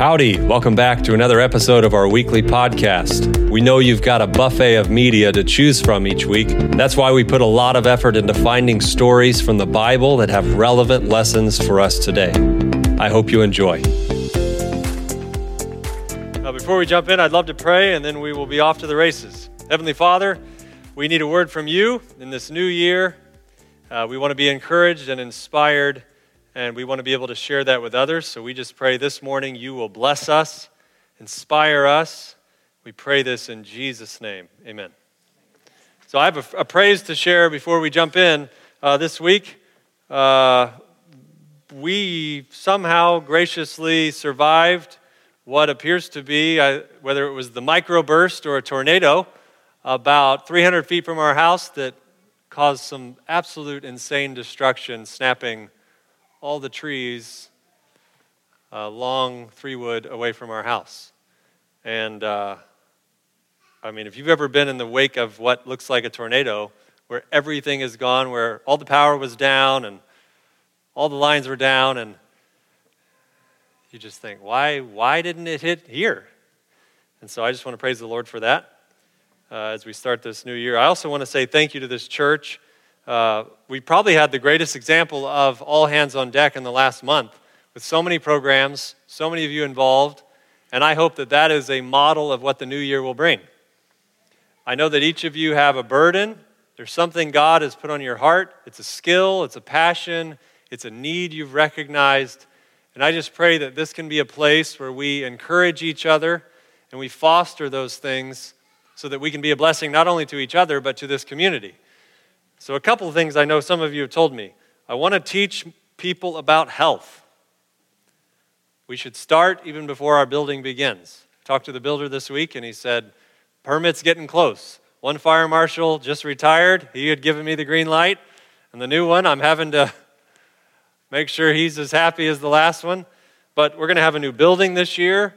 Howdy, welcome back to another episode of our weekly podcast. We know you've got a buffet of media to choose from each week. That's why we put a lot of effort into finding stories from the Bible that have relevant lessons for us today. I hope you enjoy. Before we jump in, I'd love to pray and then we will be off to the races. Heavenly Father, we need a word from you in this new year. Uh, we want to be encouraged and inspired and we want to be able to share that with others. So we just pray this morning you will bless us, inspire us. We pray this in Jesus' name. Amen. So I have a, a praise to share before we jump in. Uh, this week, uh, we somehow graciously survived what appears to be, whether it was the microburst or a tornado, about 300 feet from our house that caused some absolute insane destruction, snapping all the trees long Three Wood away from our house. And uh, I mean, if you've ever been in the wake of what looks like a tornado, where everything is gone, where all the power was down and all the lines were down, and you just think, why, why didn't it hit here? And so I just want to praise the Lord for that uh, as we start this new year. I also want to say thank you to this church uh, we probably had the greatest example of all hands on deck in the last month with so many programs, so many of you involved, and I hope that that is a model of what the new year will bring. I know that each of you have a burden. There's something God has put on your heart. It's a skill, it's a passion, it's a need you've recognized. And I just pray that this can be a place where we encourage each other and we foster those things so that we can be a blessing not only to each other, but to this community. So, a couple of things I know some of you have told me. I want to teach people about health. We should start even before our building begins. I talked to the builder this week, and he said, Permits getting close. One fire marshal just retired. He had given me the green light. And the new one, I'm having to make sure he's as happy as the last one. But we're going to have a new building this year.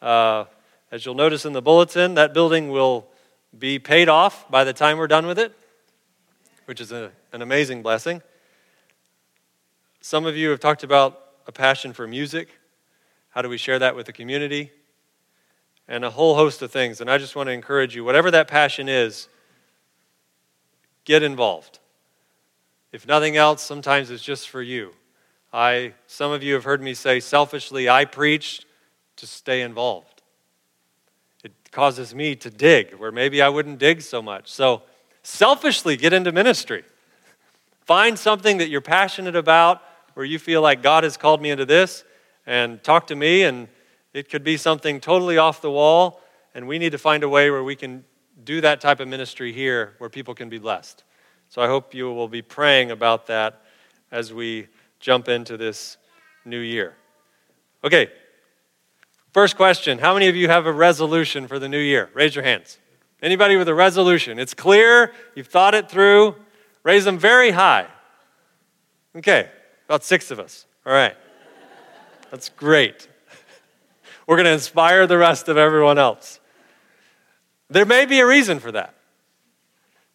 Uh, as you'll notice in the bulletin, that building will be paid off by the time we're done with it which is a, an amazing blessing. Some of you have talked about a passion for music. How do we share that with the community? And a whole host of things. And I just want to encourage you, whatever that passion is, get involved. If nothing else, sometimes it's just for you. I, some of you have heard me say selfishly, I preach to stay involved. It causes me to dig where maybe I wouldn't dig so much. So selfishly get into ministry. Find something that you're passionate about where you feel like God has called me into this and talk to me. And it could be something totally off the wall. And we need to find a way where we can do that type of ministry here where people can be blessed. So I hope you will be praying about that as we jump into this new year. Okay, first question How many of you have a resolution for the new year? Raise your hands. Anybody with a resolution? It's clear, you've thought it through. Raise them very high. Okay, about six of us. All right. That's great. We're going to inspire the rest of everyone else. There may be a reason for that.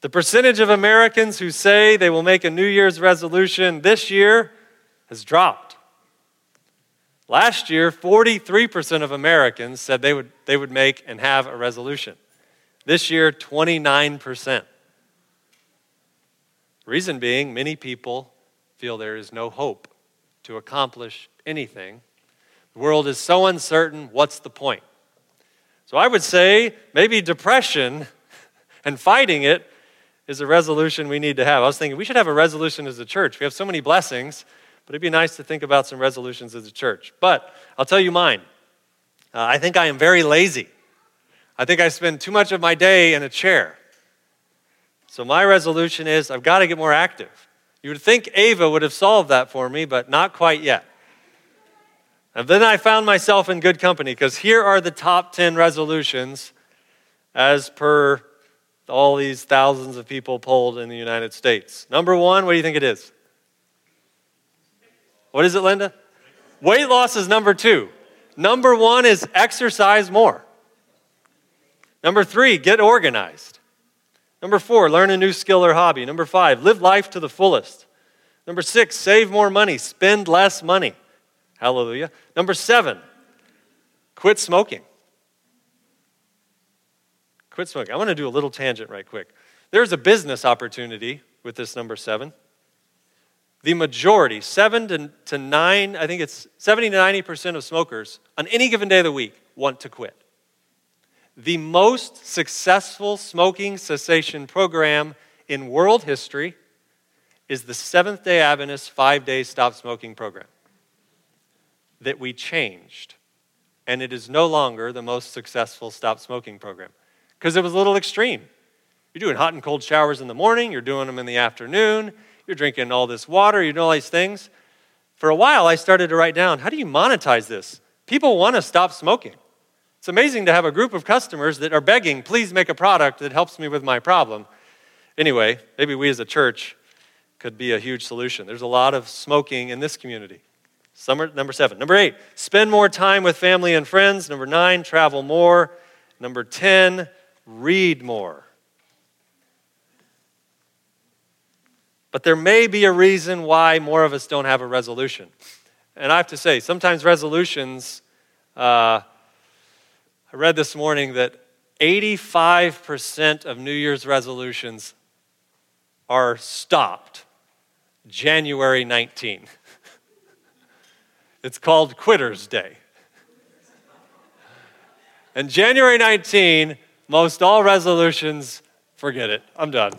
The percentage of Americans who say they will make a New Year's resolution this year has dropped. Last year, 43% of Americans said they would, they would make and have a resolution. This year, 29%. Reason being, many people feel there is no hope to accomplish anything. The world is so uncertain, what's the point? So I would say maybe depression and fighting it is a resolution we need to have. I was thinking we should have a resolution as a church. We have so many blessings, but it'd be nice to think about some resolutions as a church. But I'll tell you mine. Uh, I think I am very lazy. I think I spend too much of my day in a chair. So my resolution is I've got to get more active. You would think Ava would have solved that for me, but not quite yet. And then I found myself in good company because here are the top 10 resolutions as per all these thousands of people polled in the United States. Number one, what do you think it is? What is it, Linda? Weight loss is number two. Number one is exercise more. Number three, get organized. Number four, learn a new skill or hobby. Number five, live life to the fullest. Number six, save more money, spend less money. Hallelujah. Number seven, quit smoking. Quit smoking. I want to do a little tangent right quick. There's a business opportunity with this number seven. The majority, seven to, to nine, I think it's 70 to 90% of smokers on any given day of the week want to quit. The most successful smoking cessation program in world history is the Seventh day Adventist five day stop smoking program that we changed. And it is no longer the most successful stop smoking program because it was a little extreme. You're doing hot and cold showers in the morning, you're doing them in the afternoon, you're drinking all this water, you know all these things. For a while, I started to write down how do you monetize this? People want to stop smoking. It's amazing to have a group of customers that are begging, please make a product that helps me with my problem. Anyway, maybe we as a church could be a huge solution. There's a lot of smoking in this community. Summer, number seven. Number eight, spend more time with family and friends. Number nine, travel more. Number 10, read more. But there may be a reason why more of us don't have a resolution. And I have to say, sometimes resolutions, uh, I read this morning that 85% of New Year's resolutions are stopped January 19. it's called Quitter's Day. And January 19, most all resolutions, forget it. I'm done.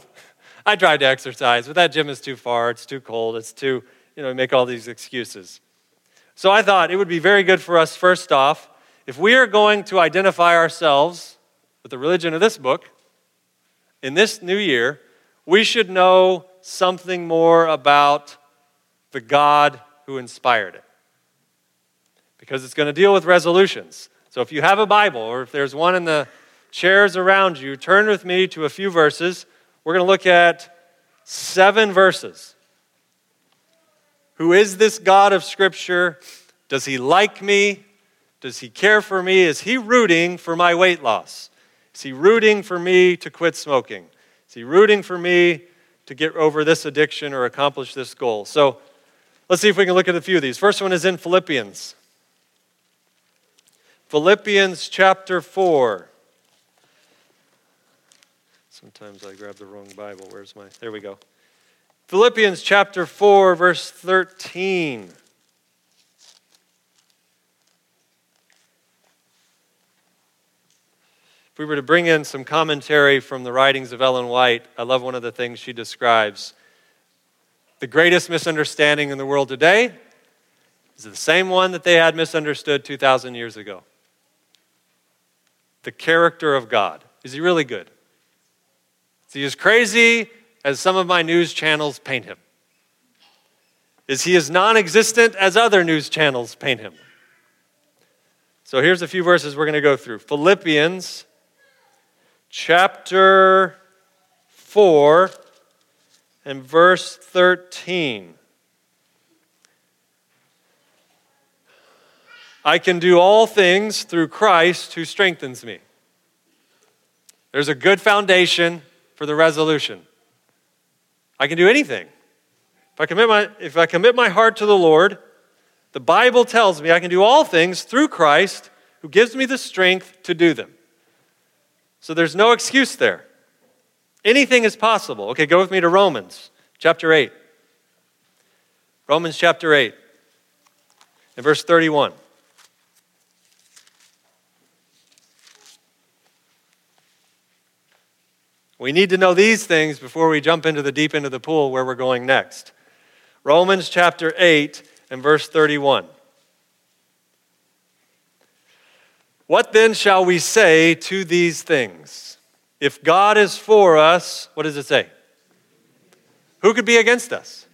I tried to exercise, but that gym is too far, it's too cold, it's too, you know, make all these excuses. So I thought it would be very good for us, first off, if we are going to identify ourselves with the religion of this book in this new year, we should know something more about the God who inspired it. Because it's going to deal with resolutions. So if you have a Bible or if there's one in the chairs around you, turn with me to a few verses. We're going to look at seven verses. Who is this God of Scripture? Does he like me? Does he care for me? Is he rooting for my weight loss? Is he rooting for me to quit smoking? Is he rooting for me to get over this addiction or accomplish this goal? So let's see if we can look at a few of these. First one is in Philippians. Philippians chapter 4. Sometimes I grab the wrong Bible. Where's my? There we go. Philippians chapter 4, verse 13. If we were to bring in some commentary from the writings of Ellen White, I love one of the things she describes. The greatest misunderstanding in the world today is the same one that they had misunderstood 2,000 years ago. The character of God. Is he really good? Is he as crazy as some of my news channels paint him? Is he as non existent as other news channels paint him? So here's a few verses we're going to go through Philippians chapter 4 and verse 13. I can do all things through Christ who strengthens me. There's a good foundation for the resolution. I can do anything. If I commit my, if I commit my heart to the Lord, the Bible tells me I can do all things through Christ who gives me the strength to do them. So there's no excuse there. Anything is possible. Okay, go with me to Romans chapter 8. Romans chapter 8 and verse 31. We need to know these things before we jump into the deep end of the pool where we're going next. Romans chapter 8 and verse 31. What then shall we say to these things? If God is for us, what does it say? Who could be against us?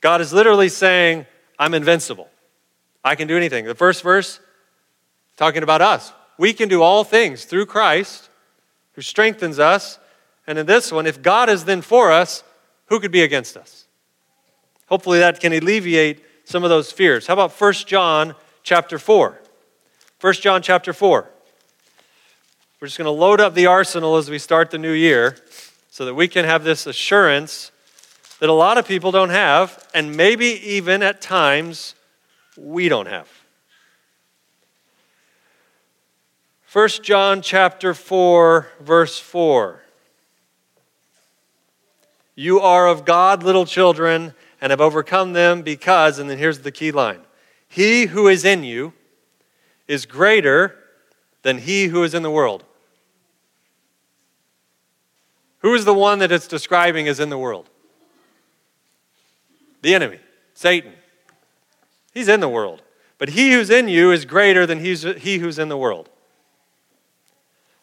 God is literally saying, I'm invincible. I can do anything. The first verse, talking about us. We can do all things through Christ who strengthens us. And in this one, if God is then for us, who could be against us? Hopefully that can alleviate some of those fears. How about 1 John chapter 4? 1 John chapter 4. We're just going to load up the arsenal as we start the new year so that we can have this assurance that a lot of people don't have, and maybe even at times we don't have. 1 John chapter 4 verse 4. You are of God, little children, and have overcome them because, and then here's the key line He who is in you is greater than he who is in the world. Who is the one that it's describing as in the world? The enemy, Satan. He's in the world. But he who's in you is greater than he who's in the world.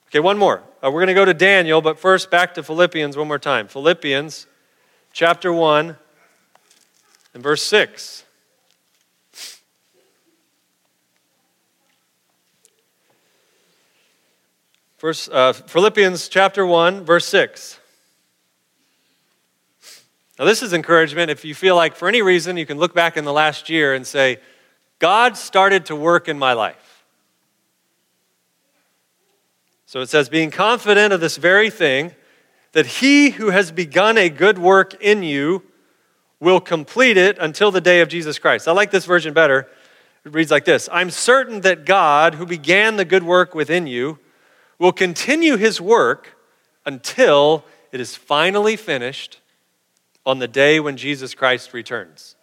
Okay, one more. Uh, we're going to go to Daniel, but first back to Philippians one more time. Philippians chapter 1 and verse 6. First, uh, Philippians chapter 1, verse 6. Now, this is encouragement. If you feel like for any reason you can look back in the last year and say, God started to work in my life. So it says, being confident of this very thing, that he who has begun a good work in you will complete it until the day of Jesus Christ. I like this version better. It reads like this I'm certain that God, who began the good work within you, will continue his work until it is finally finished on the day when Jesus Christ returns.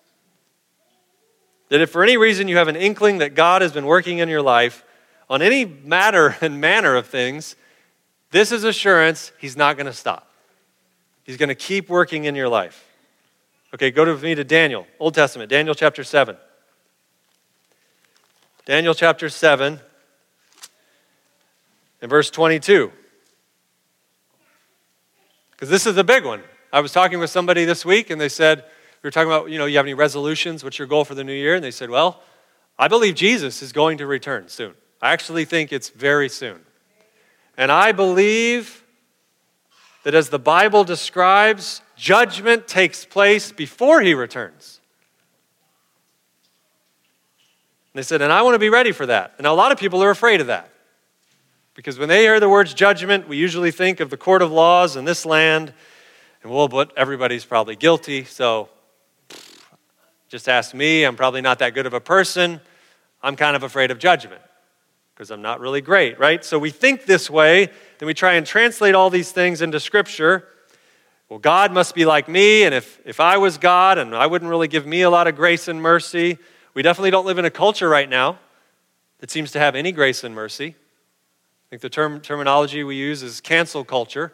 That if for any reason you have an inkling that God has been working in your life on any matter and manner of things, this is assurance he's not going to stop. He's going to keep working in your life. Okay, go to me to Daniel, Old Testament, Daniel chapter 7. Daniel chapter 7 in verse 22. Because this is a big one. I was talking with somebody this week and they said, we were talking about, you know, you have any resolutions? What's your goal for the new year? And they said, well, I believe Jesus is going to return soon. I actually think it's very soon. And I believe that as the Bible describes, judgment takes place before he returns. And they said, and I want to be ready for that. And a lot of people are afraid of that. Because when they hear the words judgment, we usually think of the court of laws in this land, and well, but everybody's probably guilty, so just ask me. I'm probably not that good of a person. I'm kind of afraid of judgment because I'm not really great, right? So we think this way, then we try and translate all these things into Scripture. Well, God must be like me, and if, if I was God and I wouldn't really give me a lot of grace and mercy, we definitely don't live in a culture right now that seems to have any grace and mercy. I think the term, terminology we use is cancel culture.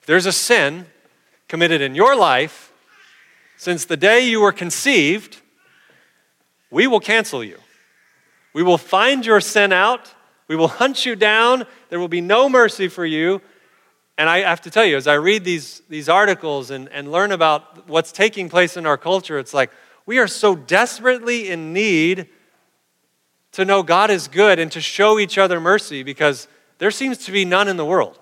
If there's a sin committed in your life, since the day you were conceived, we will cancel you. We will find your sin out. We will hunt you down. There will be no mercy for you. And I have to tell you, as I read these, these articles and, and learn about what's taking place in our culture, it's like we are so desperately in need to know God is good and to show each other mercy because there seems to be none in the world.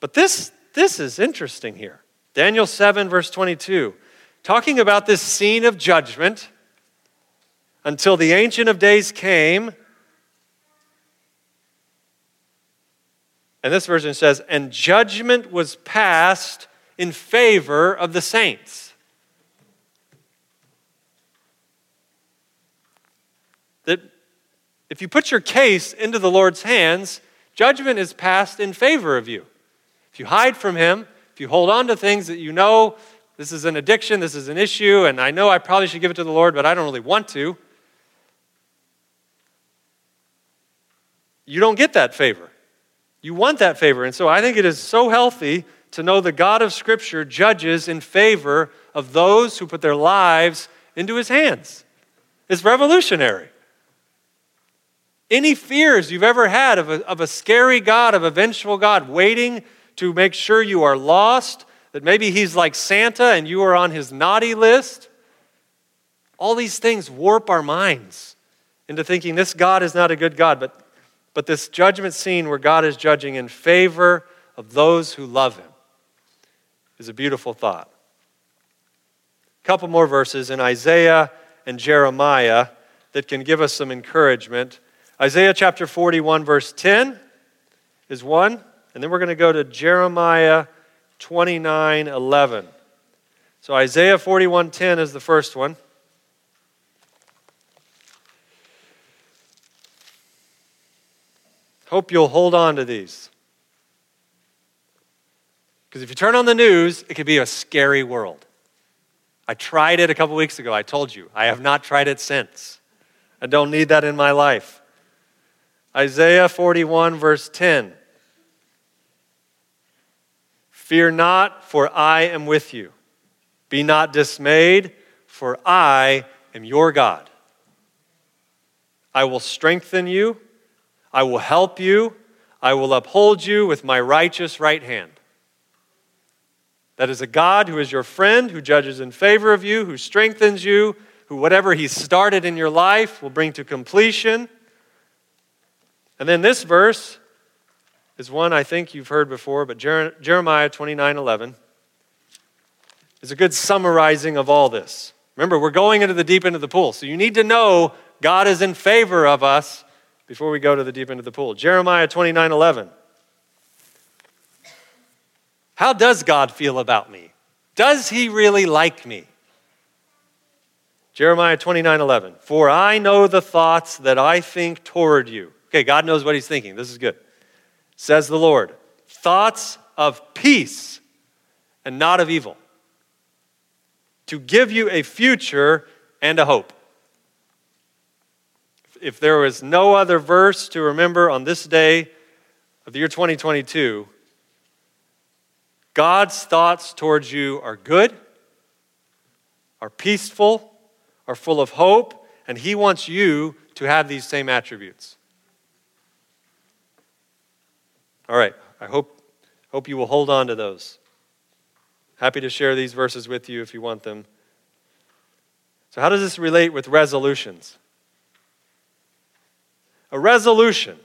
But this, this is interesting here. Daniel 7, verse 22, talking about this scene of judgment until the Ancient of Days came. And this version says, and judgment was passed in favor of the saints. If you put your case into the Lord's hands, judgment is passed in favor of you. If you hide from Him, if you hold on to things that you know this is an addiction, this is an issue, and I know I probably should give it to the Lord, but I don't really want to, you don't get that favor. You want that favor. And so I think it is so healthy to know the God of Scripture judges in favor of those who put their lives into His hands. It's revolutionary. Any fears you've ever had of a, of a scary God, of a vengeful God, waiting to make sure you are lost, that maybe he's like Santa and you are on his naughty list. All these things warp our minds into thinking this God is not a good God, but, but this judgment scene where God is judging in favor of those who love him is a beautiful thought. A couple more verses in Isaiah and Jeremiah that can give us some encouragement Isaiah chapter 41, verse 10 is one. And then we're going to go to Jeremiah 29, 11. So Isaiah 41, 10 is the first one. hope you'll hold on to these. Because if you turn on the news, it could be a scary world. I tried it a couple weeks ago. I told you. I have not tried it since. I don't need that in my life. Isaiah 41, verse 10. Fear not, for I am with you. Be not dismayed, for I am your God. I will strengthen you, I will help you, I will uphold you with my righteous right hand. That is a God who is your friend, who judges in favor of you, who strengthens you, who whatever He started in your life will bring to completion. And then this verse is one I think you've heard before, but Jeremiah 29 11 is a good summarizing of all this. Remember, we're going into the deep end of the pool, so you need to know God is in favor of us before we go to the deep end of the pool. Jeremiah 29 11. How does God feel about me? Does he really like me? Jeremiah 29 11. For I know the thoughts that I think toward you. Okay, God knows what he's thinking. This is good. Says the Lord. Thoughts of peace and not of evil. To give you a future and a hope. If there was no other verse to remember on this day of the year 2022, God's thoughts towards you are good, are peaceful, are full of hope, and He wants you to have these same attributes. All right, I hope, hope you will hold on to those. Happy to share these verses with you if you want them. So, how does this relate with resolutions? A resolution,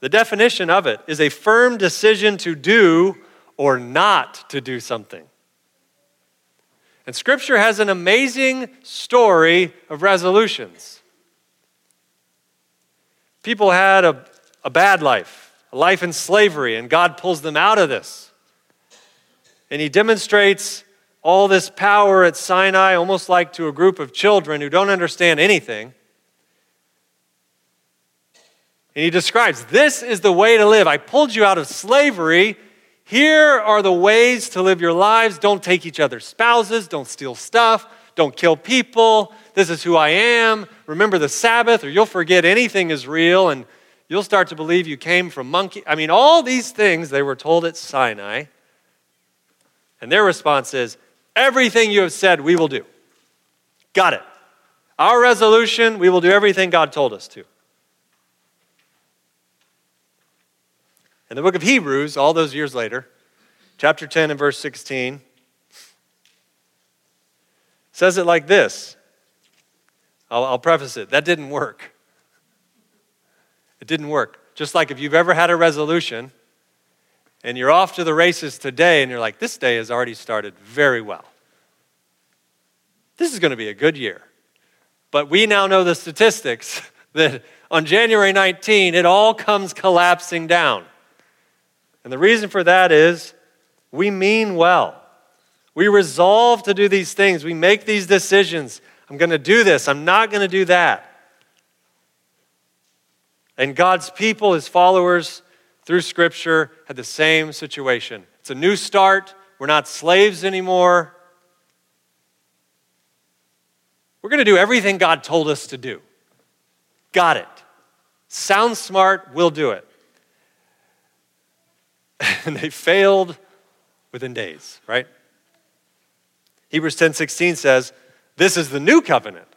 the definition of it is a firm decision to do or not to do something. And Scripture has an amazing story of resolutions. People had a, a bad life, life in slavery, and God pulls them out of this. And He demonstrates all this power at Sinai, almost like to a group of children who don't understand anything. And He describes this is the way to live. I pulled you out of slavery here are the ways to live your lives. Don't take each other's spouses. Don't steal stuff. Don't kill people. This is who I am. Remember the Sabbath, or you'll forget anything is real and you'll start to believe you came from monkey. I mean, all these things they were told at Sinai. And their response is everything you have said, we will do. Got it. Our resolution, we will do everything God told us to. In the book of Hebrews, all those years later, chapter 10 and verse 16, says it like this. I'll, I'll preface it. That didn't work. It didn't work. Just like if you've ever had a resolution and you're off to the races today and you're like, this day has already started very well. This is going to be a good year. But we now know the statistics that on January 19, it all comes collapsing down. And the reason for that is we mean well. We resolve to do these things. We make these decisions. I'm going to do this. I'm not going to do that. And God's people, his followers, through Scripture, had the same situation. It's a new start. We're not slaves anymore. We're going to do everything God told us to do. Got it. Sounds smart, we'll do it. and they failed within days, right? Hebrews 10:16 says, "This is the new covenant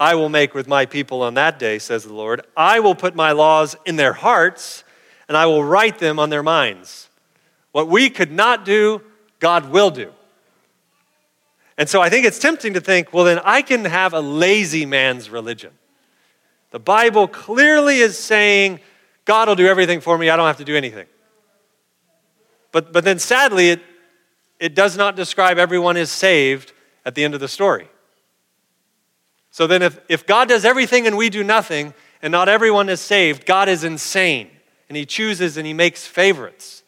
I will make with my people on that day," says the Lord. "I will put my laws in their hearts, and I will write them on their minds." What we could not do, God will do. And so I think it's tempting to think, well, then I can have a lazy man's religion. The Bible clearly is saying, God will do everything for me, I don't have to do anything. But, but then sadly, it, it does not describe everyone is saved at the end of the story. So then, if, if God does everything and we do nothing, and not everyone is saved, God is insane. And he chooses and he makes favorites.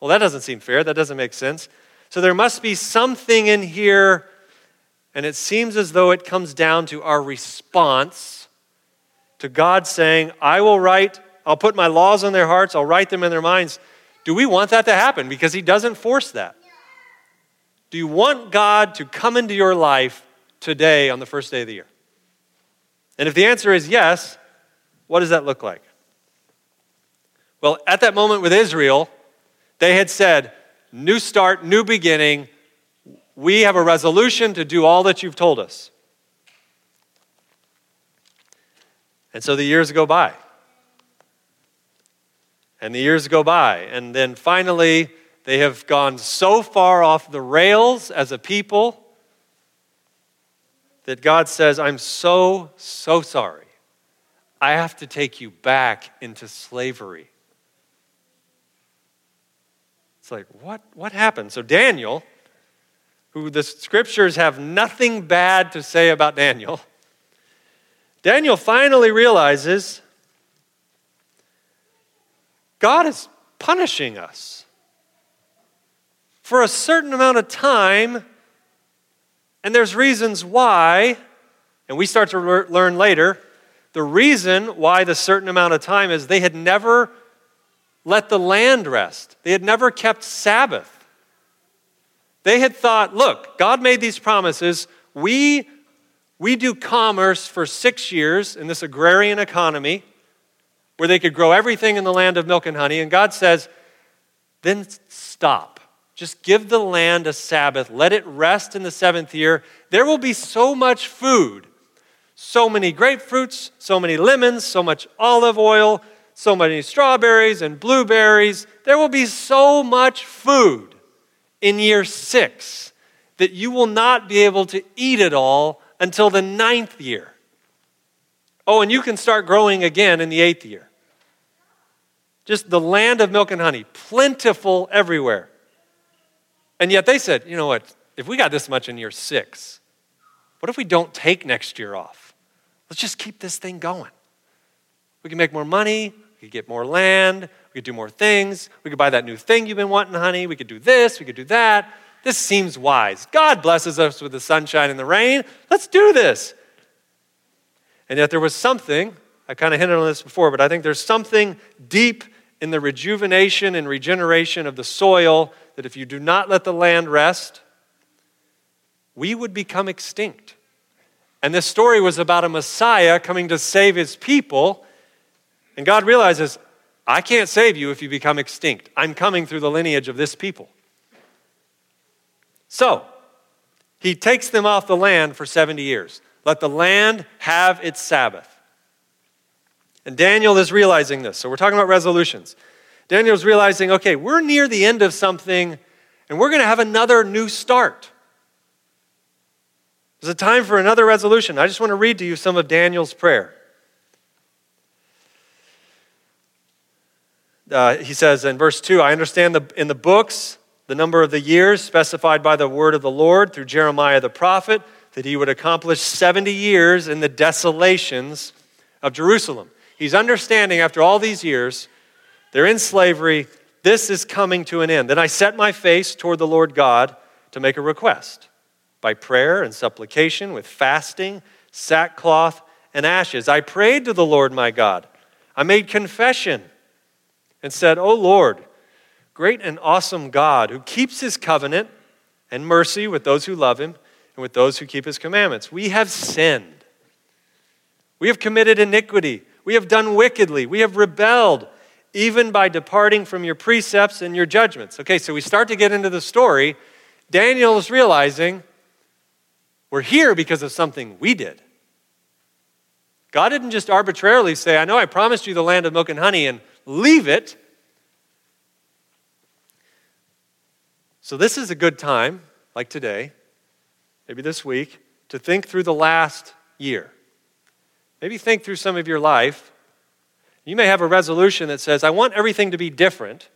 Well, that doesn't seem fair. That doesn't make sense. So there must be something in here, and it seems as though it comes down to our response to God saying, I will write I'll put my laws on their hearts, I'll write them in their minds. Do we want that to happen? Because He doesn't force that. Do you want God to come into your life today on the first day of the year? And if the answer is yes, what does that look like? Well, at that moment with Israel, they had said, New start, new beginning. We have a resolution to do all that you've told us. And so the years go by. And the years go by. And then finally, they have gone so far off the rails as a people that God says, I'm so, so sorry. I have to take you back into slavery. It's like, what, what happened? So, Daniel, who the scriptures have nothing bad to say about Daniel, Daniel finally realizes God is punishing us for a certain amount of time, and there's reasons why, and we start to learn later. The reason why the certain amount of time is they had never let the land rest, they had never kept Sabbath. They had thought, look, God made these promises. We we do commerce for six years in this agrarian economy where they could grow everything in the land of milk and honey. And God says, then stop. Just give the land a Sabbath. Let it rest in the seventh year. There will be so much food, so many grapefruits, so many lemons, so much olive oil, so many strawberries and blueberries. There will be so much food in year six that you will not be able to eat it all until the ninth year. Oh, and you can start growing again in the eighth year. Just the land of milk and honey, plentiful everywhere. And yet they said, you know what, if we got this much in year six, what if we don't take next year off? Let's just keep this thing going. We can make more money, we could get more land, we could do more things, we could buy that new thing you've been wanting, honey, we could do this, we could do that. This seems wise. God blesses us with the sunshine and the rain. Let's do this. And yet there was something, I kind of hinted on this before, but I think there's something deep in the rejuvenation and regeneration of the soil that if you do not let the land rest, we would become extinct. And this story was about a Messiah coming to save his people. And God realizes, I can't save you if you become extinct. I'm coming through the lineage of this people. So, he takes them off the land for 70 years. Let the land have its Sabbath. And Daniel is realizing this. So, we're talking about resolutions. Daniel is realizing, okay, we're near the end of something, and we're going to have another new start. There's a time for another resolution. I just want to read to you some of Daniel's prayer. Uh, he says in verse 2 I understand the, in the books the number of the years specified by the word of the Lord through Jeremiah the prophet, that he would accomplish 70 years in the desolations of Jerusalem. He's understanding after all these years, they're in slavery, this is coming to an end. Then I set my face toward the Lord God to make a request by prayer and supplication with fasting, sackcloth, and ashes. I prayed to the Lord my God. I made confession and said, O Lord, great and awesome God who keeps his covenant and mercy with those who love him and with those who keep his commandments. We have sinned. We have committed iniquity. We have done wickedly. We have rebelled, even by departing from your precepts and your judgments. Okay, so we start to get into the story. Daniel is realizing we're here because of something we did. God didn't just arbitrarily say, I know I promised you the land of milk and honey, and leave it. So, this is a good time, like today, maybe this week, to think through the last year. Maybe think through some of your life. You may have a resolution that says, I want everything to be different,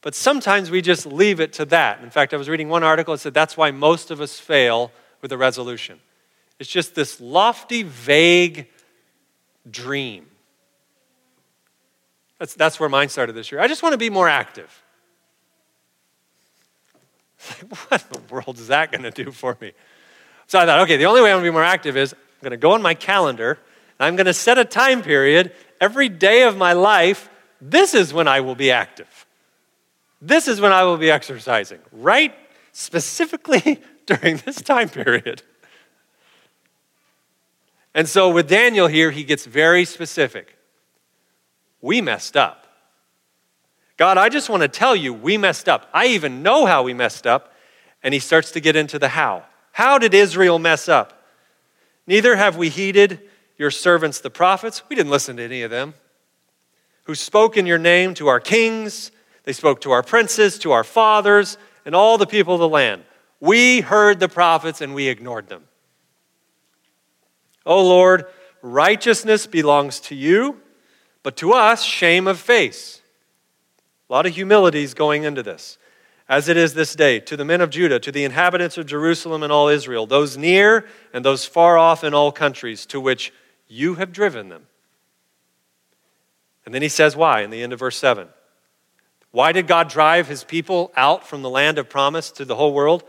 but sometimes we just leave it to that. In fact, I was reading one article that said that's why most of us fail with a resolution. It's just this lofty, vague dream. That's, that's where mine started this year. I just want to be more active. what in the world is that going to do for me? So I thought, okay, the only way I'm going to be more active is I'm going to go on my calendar and I'm going to set a time period every day of my life, this is when I will be active. This is when I will be exercising, right? Specifically during this time period. And so with Daniel here, he gets very specific. We messed up. God, I just want to tell you, we messed up. I even know how we messed up. And he starts to get into the how. How did Israel mess up? Neither have we heeded your servants, the prophets. We didn't listen to any of them. Who spoke in your name to our kings, they spoke to our princes, to our fathers, and all the people of the land. We heard the prophets and we ignored them. O Lord, righteousness belongs to you, but to us, shame of face. A lot of humility is going into this. As it is this day, to the men of Judah, to the inhabitants of Jerusalem and all Israel, those near and those far off in all countries to which you have driven them. And then he says why in the end of verse 7. Why did God drive his people out from the land of promise to the whole world?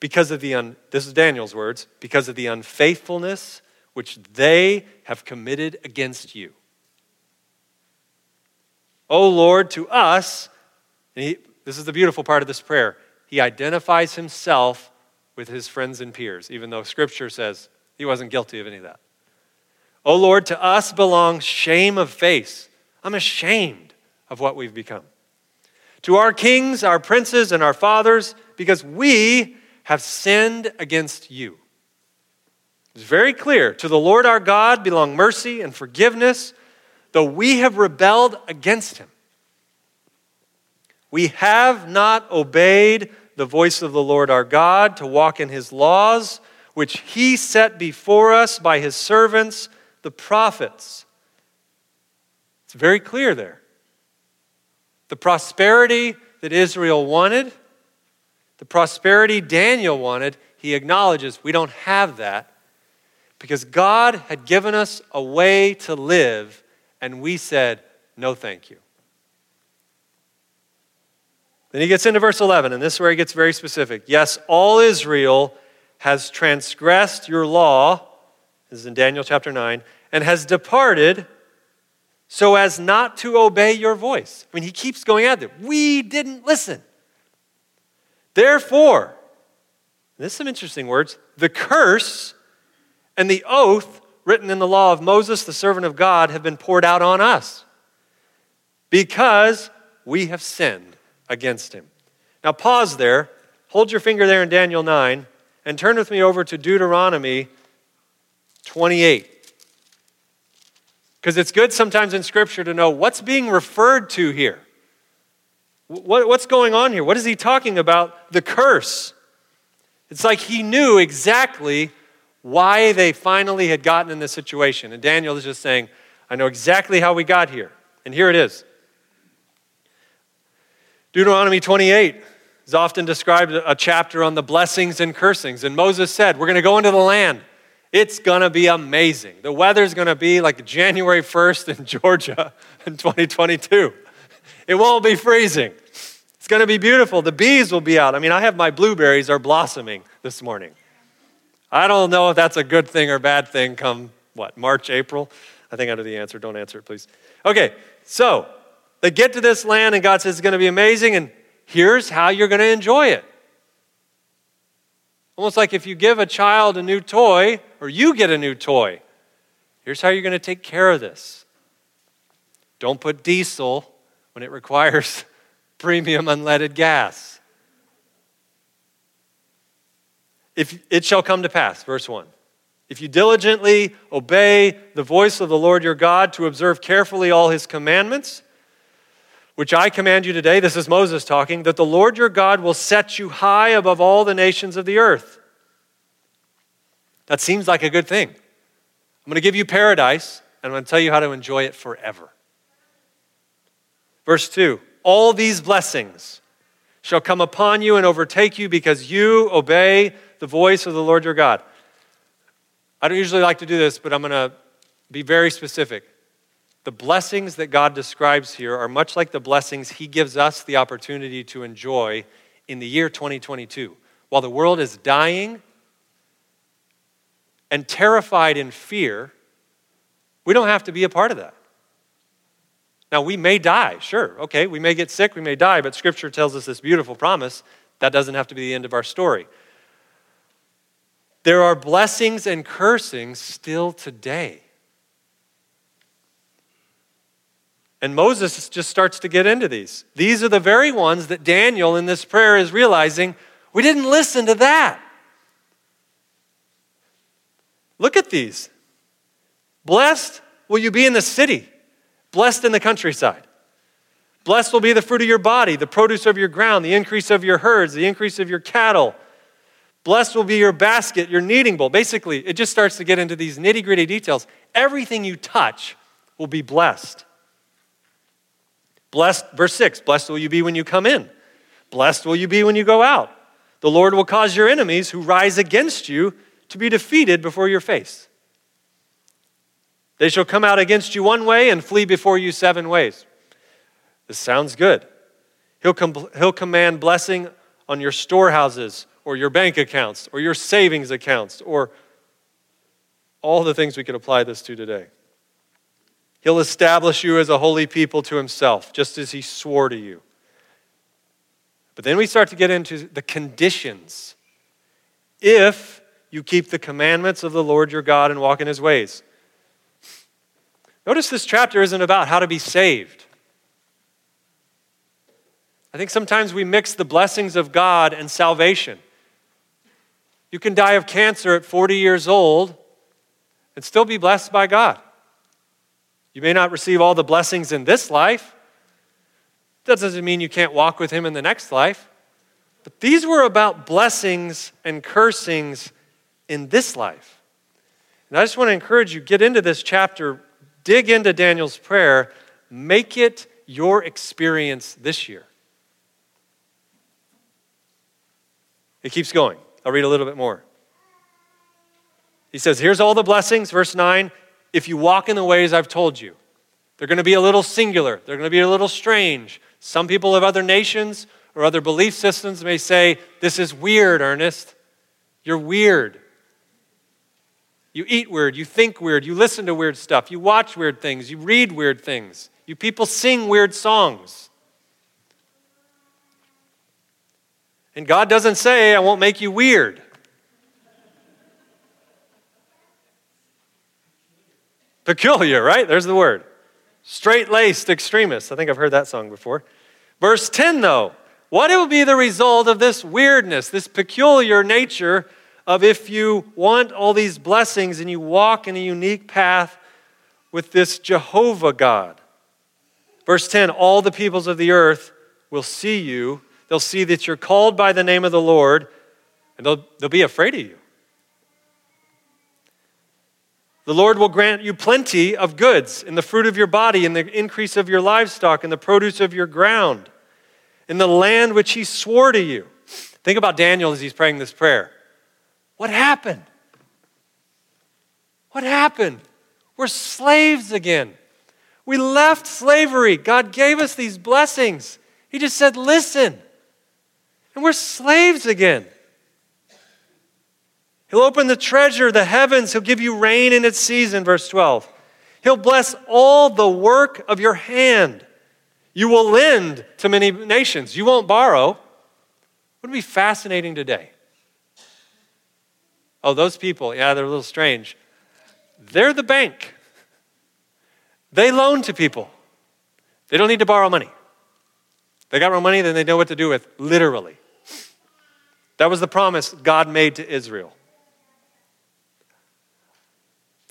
Because of the, un, this is Daniel's words, because of the unfaithfulness which they have committed against you. O Lord, to us, he, this is the beautiful part of this prayer, he identifies himself with his friends and peers, even though Scripture says he wasn't guilty of any of that. O Lord, to us belongs shame of face. I'm ashamed of what we've become. To our kings, our princes, and our fathers, because we have sinned against you. It's very clear. To the Lord our God belong mercy and forgiveness, though we have rebelled against him. We have not obeyed the voice of the Lord our God to walk in his laws, which he set before us by his servants, the prophets. It's very clear there. The prosperity that Israel wanted, the prosperity Daniel wanted, he acknowledges we don't have that because God had given us a way to live, and we said, no, thank you. Then he gets into verse 11, and this is where he gets very specific. Yes, all Israel has transgressed your law, this is in Daniel chapter 9, and has departed so as not to obey your voice. I mean, he keeps going at it. We didn't listen. Therefore, this is some interesting words. The curse and the oath written in the law of Moses, the servant of God, have been poured out on us because we have sinned against him. Now, pause there. Hold your finger there in Daniel 9 and turn with me over to Deuteronomy 28. Because it's good sometimes in Scripture to know what's being referred to here. what's going on here? What is he talking about? The curse. It's like he knew exactly why they finally had gotten in this situation. And Daniel is just saying, I know exactly how we got here. And here it is. Deuteronomy 28 is often described a chapter on the blessings and cursings. And Moses said, We're going to go into the land. It's to be amazing. The weather's to be like January 1st in Georgia in 2022. It won't be freezing. It's to be beautiful. The bees will be out. I mean, I have my blueberries are blossoming this morning. I don't know if that's a good thing or bad thing come, what, March, April? I think I know the answer. Don't answer it, please. Okay, so they get to this land, and God says it's to be amazing, and here's how you're to enjoy it. Almost like if you give a child a new toy, or you get a new toy, here's how you're going to take care of this. Don't put diesel when it requires premium unleaded gas. if it shall come to pass, verse 1. If you diligently obey the voice of the Lord your God to observe carefully all his commandments, which I command you today, this is Moses talking, that the Lord your God will set you high above all the nations of the earth. That seems like a good thing. I'm going to give you paradise, and I'm going to tell you how to enjoy it forever. Verse 2 All these blessings shall come upon you and overtake you because you obey the voice of the Lord your God. I don't usually like to do this, but I'm going to be very specific. The blessings that God describes here are much like the blessings He gives us the opportunity to enjoy in the year 2022. While the world is dying and terrified in fear, we don't have to be a part of that. Now, we may die, sure, okay, we may get sick, we may die, but Scripture tells us this beautiful promise that doesn't have to be the end of our story. There are blessings and cursings still today. And Moses just starts to get into these. These are the very ones that Daniel in this prayer is realizing we didn't listen to that. Look at these. Blessed will you be in the city, blessed in the countryside. Blessed will be the fruit of your body, the produce of your ground, the increase of your herds, the increase of your cattle. Blessed will be your basket, your kneading bowl. Basically, it just starts to get into these nitty gritty details. Everything you touch will be blessed. Blessed, verse 6 Blessed will you be when you come in, blessed will you be when you go out. The Lord will cause your enemies who rise against you to be defeated before your face. They shall come out against you one way and flee before you seven ways. This sounds good. He'll, com- he'll command blessing on your storehouses or your bank accounts or your savings accounts or all the things we could apply this to today. He'll establish you as a holy people to himself, just as he swore to you. But then we start to get into the conditions. If you keep the commandments of the Lord your God and walk in his ways. Notice this chapter isn't about how to be saved. I think sometimes we mix the blessings of God and salvation. You can die of cancer at 40 years old and still be blessed by God. You may not receive all the blessings in this life. That doesn't mean you can't walk with Him in the next life. But these were about blessings and cursings in this life. And I just want to encourage you get into this chapter, dig into Daniel's prayer, make it your experience this year. It keeps going. I'll read a little bit more. He says, Here's all the blessings, verse 9. If you walk in the ways I've told you, they're going to be a little singular, they're going to be a little strange. Some people of other nations or other belief systems may say, This is weird, Ernest. You're weird. You eat weird, you think weird, you listen to weird stuff, you watch weird things, you read weird things, you people sing weird songs. And God doesn't say, I won't make you weird. Peculiar, right? There's the word. Straight laced extremists. I think I've heard that song before. Verse 10, though, what will be the result of this weirdness, this peculiar nature of if you want all these blessings and you walk in a unique path with this Jehovah God. Verse 10 All the peoples of the earth will see you. They'll see that you're called by the name of the Lord, and they'll, they'll be afraid of you. The Lord will grant you plenty of goods in the fruit of your body, in the increase of your livestock, in the produce of your ground, in the land which He swore to you. Think about Daniel as he's praying this prayer. What happened? What happened? We're slaves again. We left slavery. God gave us these blessings. He just said, listen. And we're slaves again. He'll open the treasure, the heavens. He'll give you rain in its season, verse 12. He'll bless all the work of your hand. You will lend to many nations. You won't borrow. Wouldn't be fascinating today Oh, those people, yeah, they're a little strange. They're the bank. They loan to people. They don't need to borrow money. They got more money than they know what to do with, literally. That was the promise God made to Israel.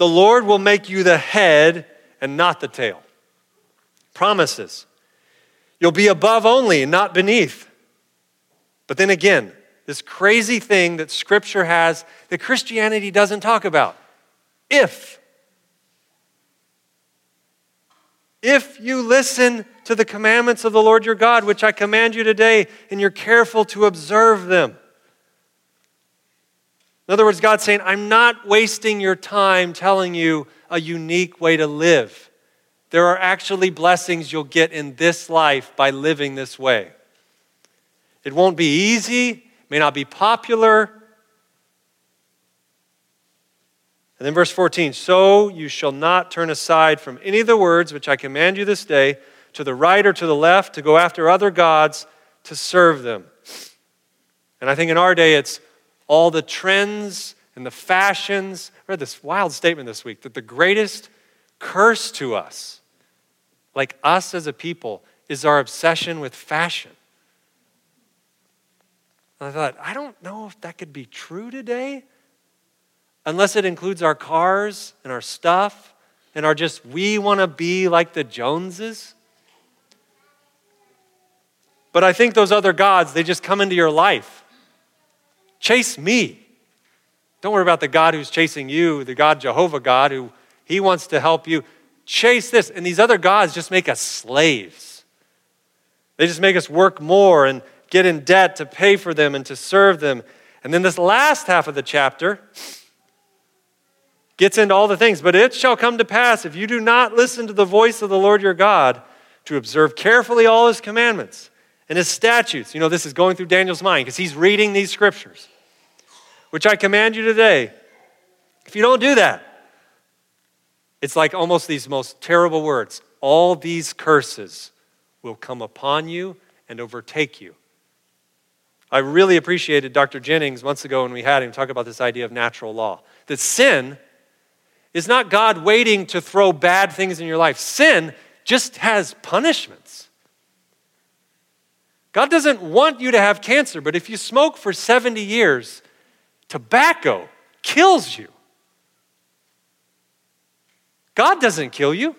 The Lord will make you the head and not the tail. Promises. You'll be above only and not beneath. But then again, this crazy thing that Scripture has that Christianity doesn't talk about. If. If you listen to the commandments of the Lord your God, which I command you today, and you're careful to observe them. In other words, God's saying, I'm not wasting your time telling you a unique way to live. There are actually blessings you'll get in this life by living this way. It won't be easy, may not be popular. And then verse 14 So you shall not turn aside from any of the words which I command you this day, to the right or to the left, to go after other gods, to serve them. And I think in our day, it's all the trends and the fashions. I read this wild statement this week that the greatest curse to us, like us as a people, is our obsession with fashion. And I thought, I don't know if that could be true today unless it includes our cars and our stuff and our just, we want to be like the Joneses. But I think those other gods, they just come into your life. Chase me. Don't worry about the God who's chasing you, the God Jehovah God, who he wants to help you. Chase this. And these other gods just make us slaves. They just make us work more and get in debt to pay for them and to serve them. And then this last half of the chapter, gets into all the things. But it shall come to pass, if you do not listen to the voice of the Lord your God, to observe carefully all his commandments and his statutes. You know, this is going through Daniel's mind because he's reading these scriptures, which I command you today. If you don't do that, it's like almost these most terrible words. All these curses will come upon you and overtake you. I really appreciated Dr. Jennings months ago when we had him talk about this idea of natural law. That sin is not God waiting to throw bad things in your life. Sin just has punishments. God doesn't want you to have cancer, but if you smoke for 70 years, tobacco kills you. God doesn't kill you.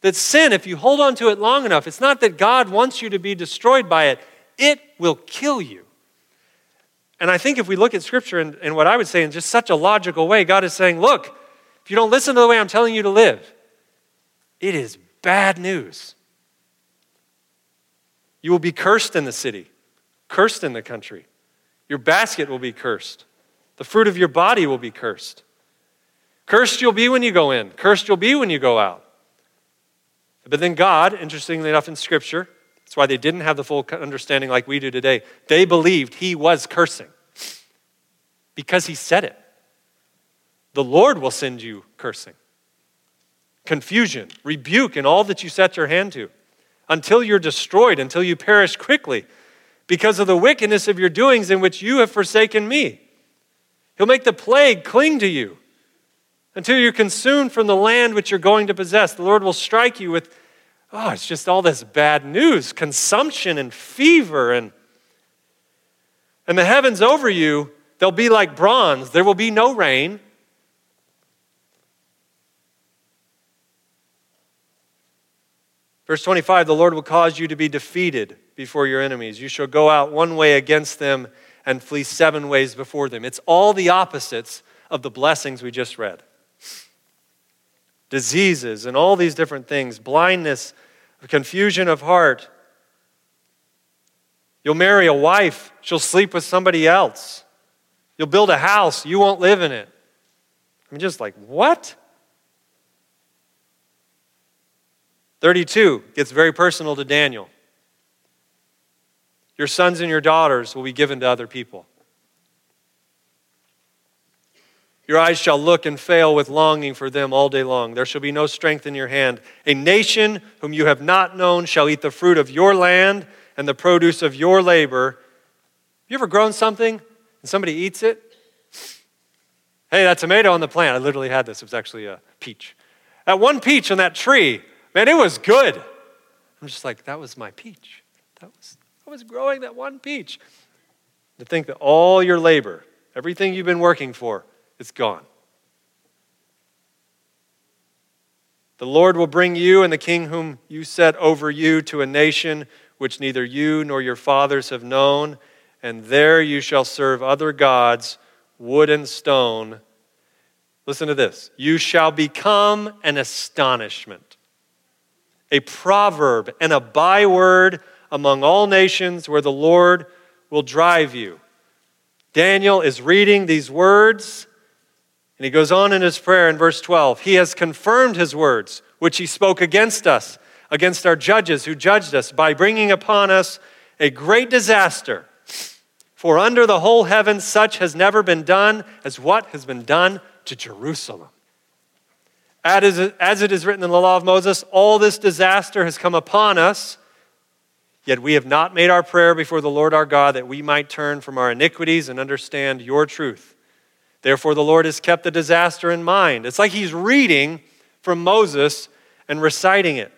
That sin, if you hold on to it long enough, it's not that God wants you to be destroyed by it, it will kill you. And I think if we look at Scripture and, what I would say in just such a logical way, God is saying, look, if you don't listen to the way I'm telling you to live, it is bad news. You will be cursed in the city, cursed in the country. Your basket will be cursed. The fruit of your body will be cursed. Cursed you'll be when you go in, cursed you'll be when you go out. But then God, interestingly enough in Scripture, that's why they didn't have the full understanding like we do today. They believed he was cursing because he said it. The Lord will send you cursing, confusion, rebuke, and all that you set your hand to until you're destroyed, until you perish quickly because of the wickedness of your doings in which you have forsaken me. He'll make the plague cling to you until you're consumed from the land which you're going to possess. The Lord will strike you with oh, it's just all this bad news consumption and fever. And, and the heavens over you, they'll be like bronze. There will be no rain. Verse 25 The Lord will cause you to be defeated before your enemies. You shall go out one way against them and flee seven ways before them. It's all the opposites of the blessings we just read diseases, and all these different things, blindness, confusion of heart. You'll marry a wife, she'll sleep with somebody else. You'll build a house, you won't live in it. I'm just like, what? 32 gets very personal to Daniel. Your sons and your daughters will be given to other people. Your eyes shall look and fail with longing for them all day long. There shall be no strength in your hand. A nation whom you have not known shall eat the fruit of your land and the produce of your labor. You ever grown something and somebody eats it? Hey, that tomato on the plant. I literally had this. It was actually a peach. That one peach on that tree, man, it was good. I'm just like, that was my peach. That was, I was growing that one peach. To think that all your labor, everything you've been working for, it's gone. The Lord will bring you and the king whom you set over you to a nation which neither you nor your fathers have known, and there you shall serve other gods, wood and stone. Listen to this you shall become an astonishment, a proverb and a byword among all nations where the Lord will drive you. Daniel is reading these words and he goes on in his prayer in verse 12 He has confirmed his words, which he spoke against us, against our judges who judged us, by bringing upon us a great disaster. For under the whole heaven, such has never been done as what has been done to Jerusalem. As it is written in the law of Moses, all this disaster has come upon us, yet we have not made our prayer before the Lord our God that we might turn from our iniquities and understand your truth. Therefore, the Lord has kept the disaster in mind. It's like he's reading from Moses and reciting it.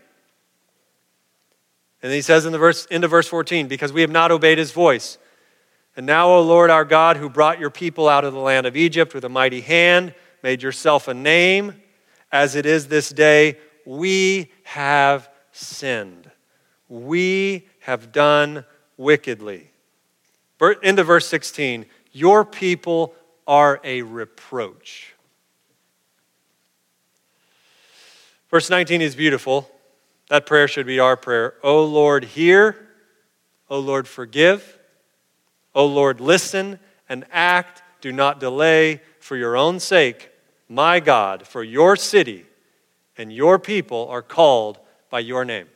And he says in the verse, into verse 14, because we have not obeyed his voice. And now, O Lord our God, who brought your people out of the land of Egypt with a mighty hand, made yourself a name, as it is this day, we have sinned. We have done wickedly. Into verse 16, your people are a reproach. Verse 19 is beautiful. That prayer should be our prayer. O Lord, hear. O Lord, forgive. O Lord, listen and act. Do not delay for your own sake, my God, for your city and your people are called by your name.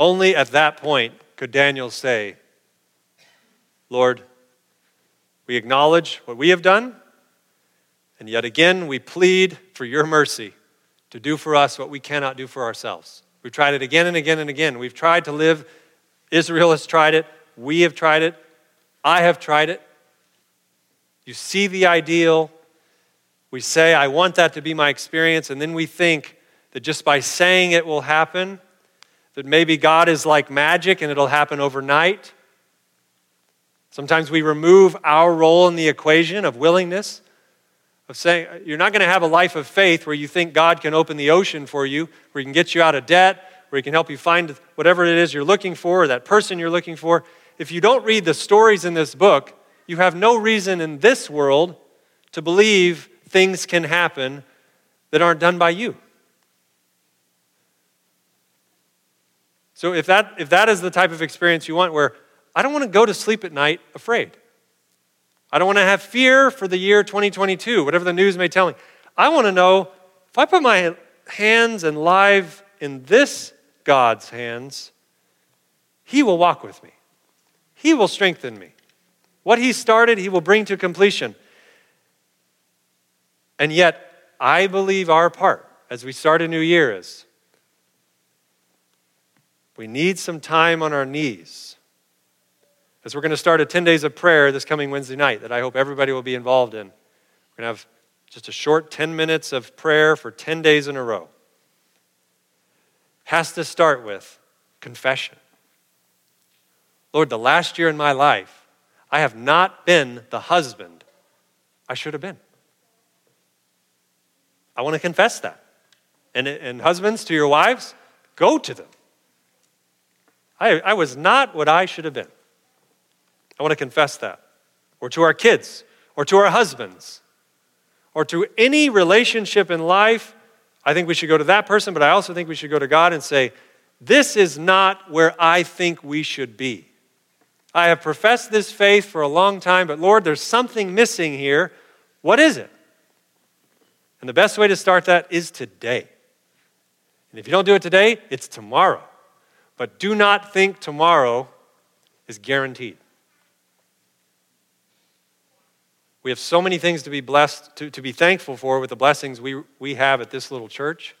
Only at that point could Daniel say, Lord, we acknowledge what we have done, and yet again we plead for your mercy to do for us what we cannot do for ourselves. We've tried it again and again and again. We've tried to live, Israel has tried it, we have tried it, I have tried it. You see the ideal. We say, I want that to be my experience, and then we think that just by saying it will happen, that maybe God is like magic and it'll happen overnight. Sometimes we remove our role in the equation of willingness, of saying, you're not going to have a life of faith where you think God can open the ocean for you, where He can get you out of debt, where He can help you find whatever it is you're looking for, or that person you're looking for. If you don't read the stories in this book, you have no reason in this world to believe things can happen that aren't done by you. So if that, if that is the type of experience you want, where I don't want to go to sleep at night afraid, I don't want to have fear for the year 2022, whatever the news may tell me. I want to know if I put my hands and life in this God's hands, He will walk with me. He will strengthen me. What He started, He will bring to completion. And yet, I believe our part as we start a new year is we need some time on our knees. As we're going to start a 10 days of prayer this coming Wednesday night that I hope everybody will be involved in. We're going to have just a short 10 minutes of prayer for 10 days in a row. Has to start with confession. Lord, the last year in my life, I have not been the husband I should have been. I want to confess that. And, and husbands, to your wives, go to them. I, I was not what I should have been. I want to confess that. Or to our kids, or to our husbands, or to any relationship in life. I think we should go to that person, but I also think we should go to God and say, This is not where I think we should be. I have professed this faith for a long time, but Lord, there's something missing here. What is it? And the best way to start that is today. And if you don't do it today, it's tomorrow. But do not think tomorrow is guaranteed. We have so many things to be blessed, to, to be thankful for with the blessings we, we have at this little church.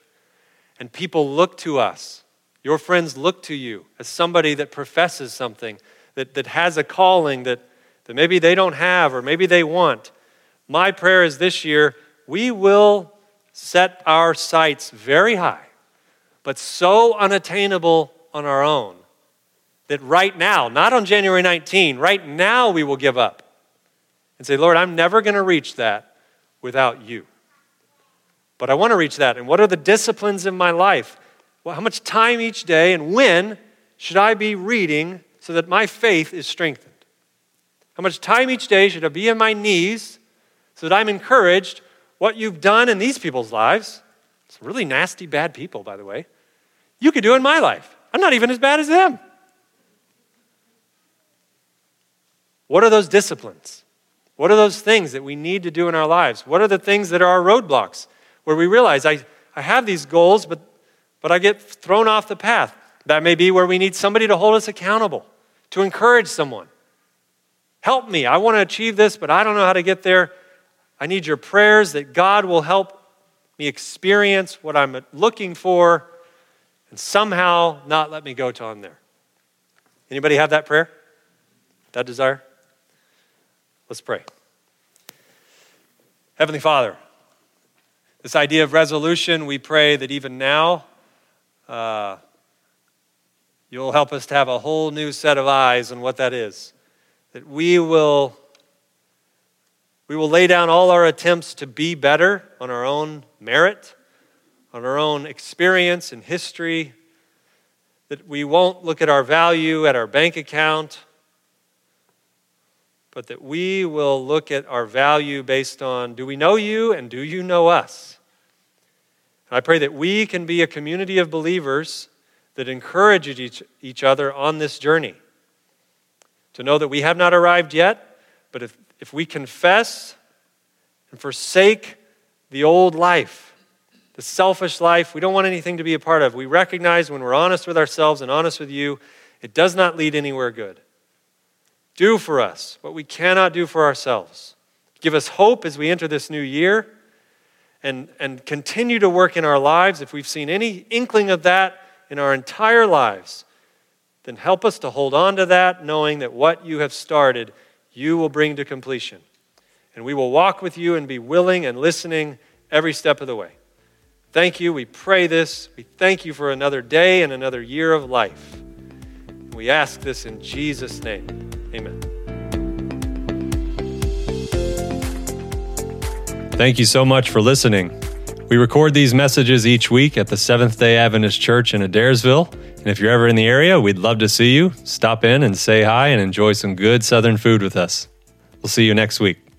And people look to us. Your friends look to you as somebody that professes something, that, that has a calling that, that maybe they don't have or maybe they want. My prayer is this year we will set our sights very high, but so unattainable on our own. That right now, not on January 19, right now we will give up and say, Lord, I'm never going to reach that without you. But I want to reach that. And what are the disciplines in my life? Well, how much time each day and when should I be reading so that my faith is strengthened? How much time each day should I be on my knees so that I'm encouraged? What you've done in these people's lives, some really nasty, bad people, by the way, you could do in my life. I'm not even as bad as them. What are those disciplines? What are those things that we need to do in our lives? What are the things that are our roadblocks where we realize I, I have these goals, but, but I get thrown off the path? That may be where we need somebody to hold us accountable, to encourage someone. Help me. I want to achieve this, but I don't know how to get there. I need your prayers that God will help me experience what I'm looking for and somehow not let me go till I'm there. Anybody have that prayer? That desire? Let's pray. Heavenly Father, this idea of resolution, we pray that even now, uh, you'll help us to have a whole new set of eyes on what that is. That we will, we will lay down all our attempts to be better on our own merit, on our own experience and history. That we won't look at our value at our bank account, but that we will look at our value based on do we know you and do you know us? And I pray that we can be a community of believers that encourage each, each other on this journey. To know that we have not arrived yet, but if, if we confess and forsake the old life, the selfish life we don't want anything to be a part of, we recognize when we're honest with ourselves and honest with you, it does not lead anywhere good. Do for us what we cannot do for ourselves. Give us hope as we enter this new year and, and continue to work in our lives. If we've seen any inkling of that in our entire lives, then help us to hold on to that, knowing that what you have started, you will bring to completion. And we will walk with you and be willing and listening every step of the way. Thank you. We pray this. We thank you for another day and another year of life. We ask this in Jesus' name. Amen. Thank you so much for listening. We record these messages each week at the Seventh day Adventist Church in Adairsville. And if you're ever in the area, we'd love to see you. Stop in and say hi and enjoy some good Southern food with us. We'll see you next week.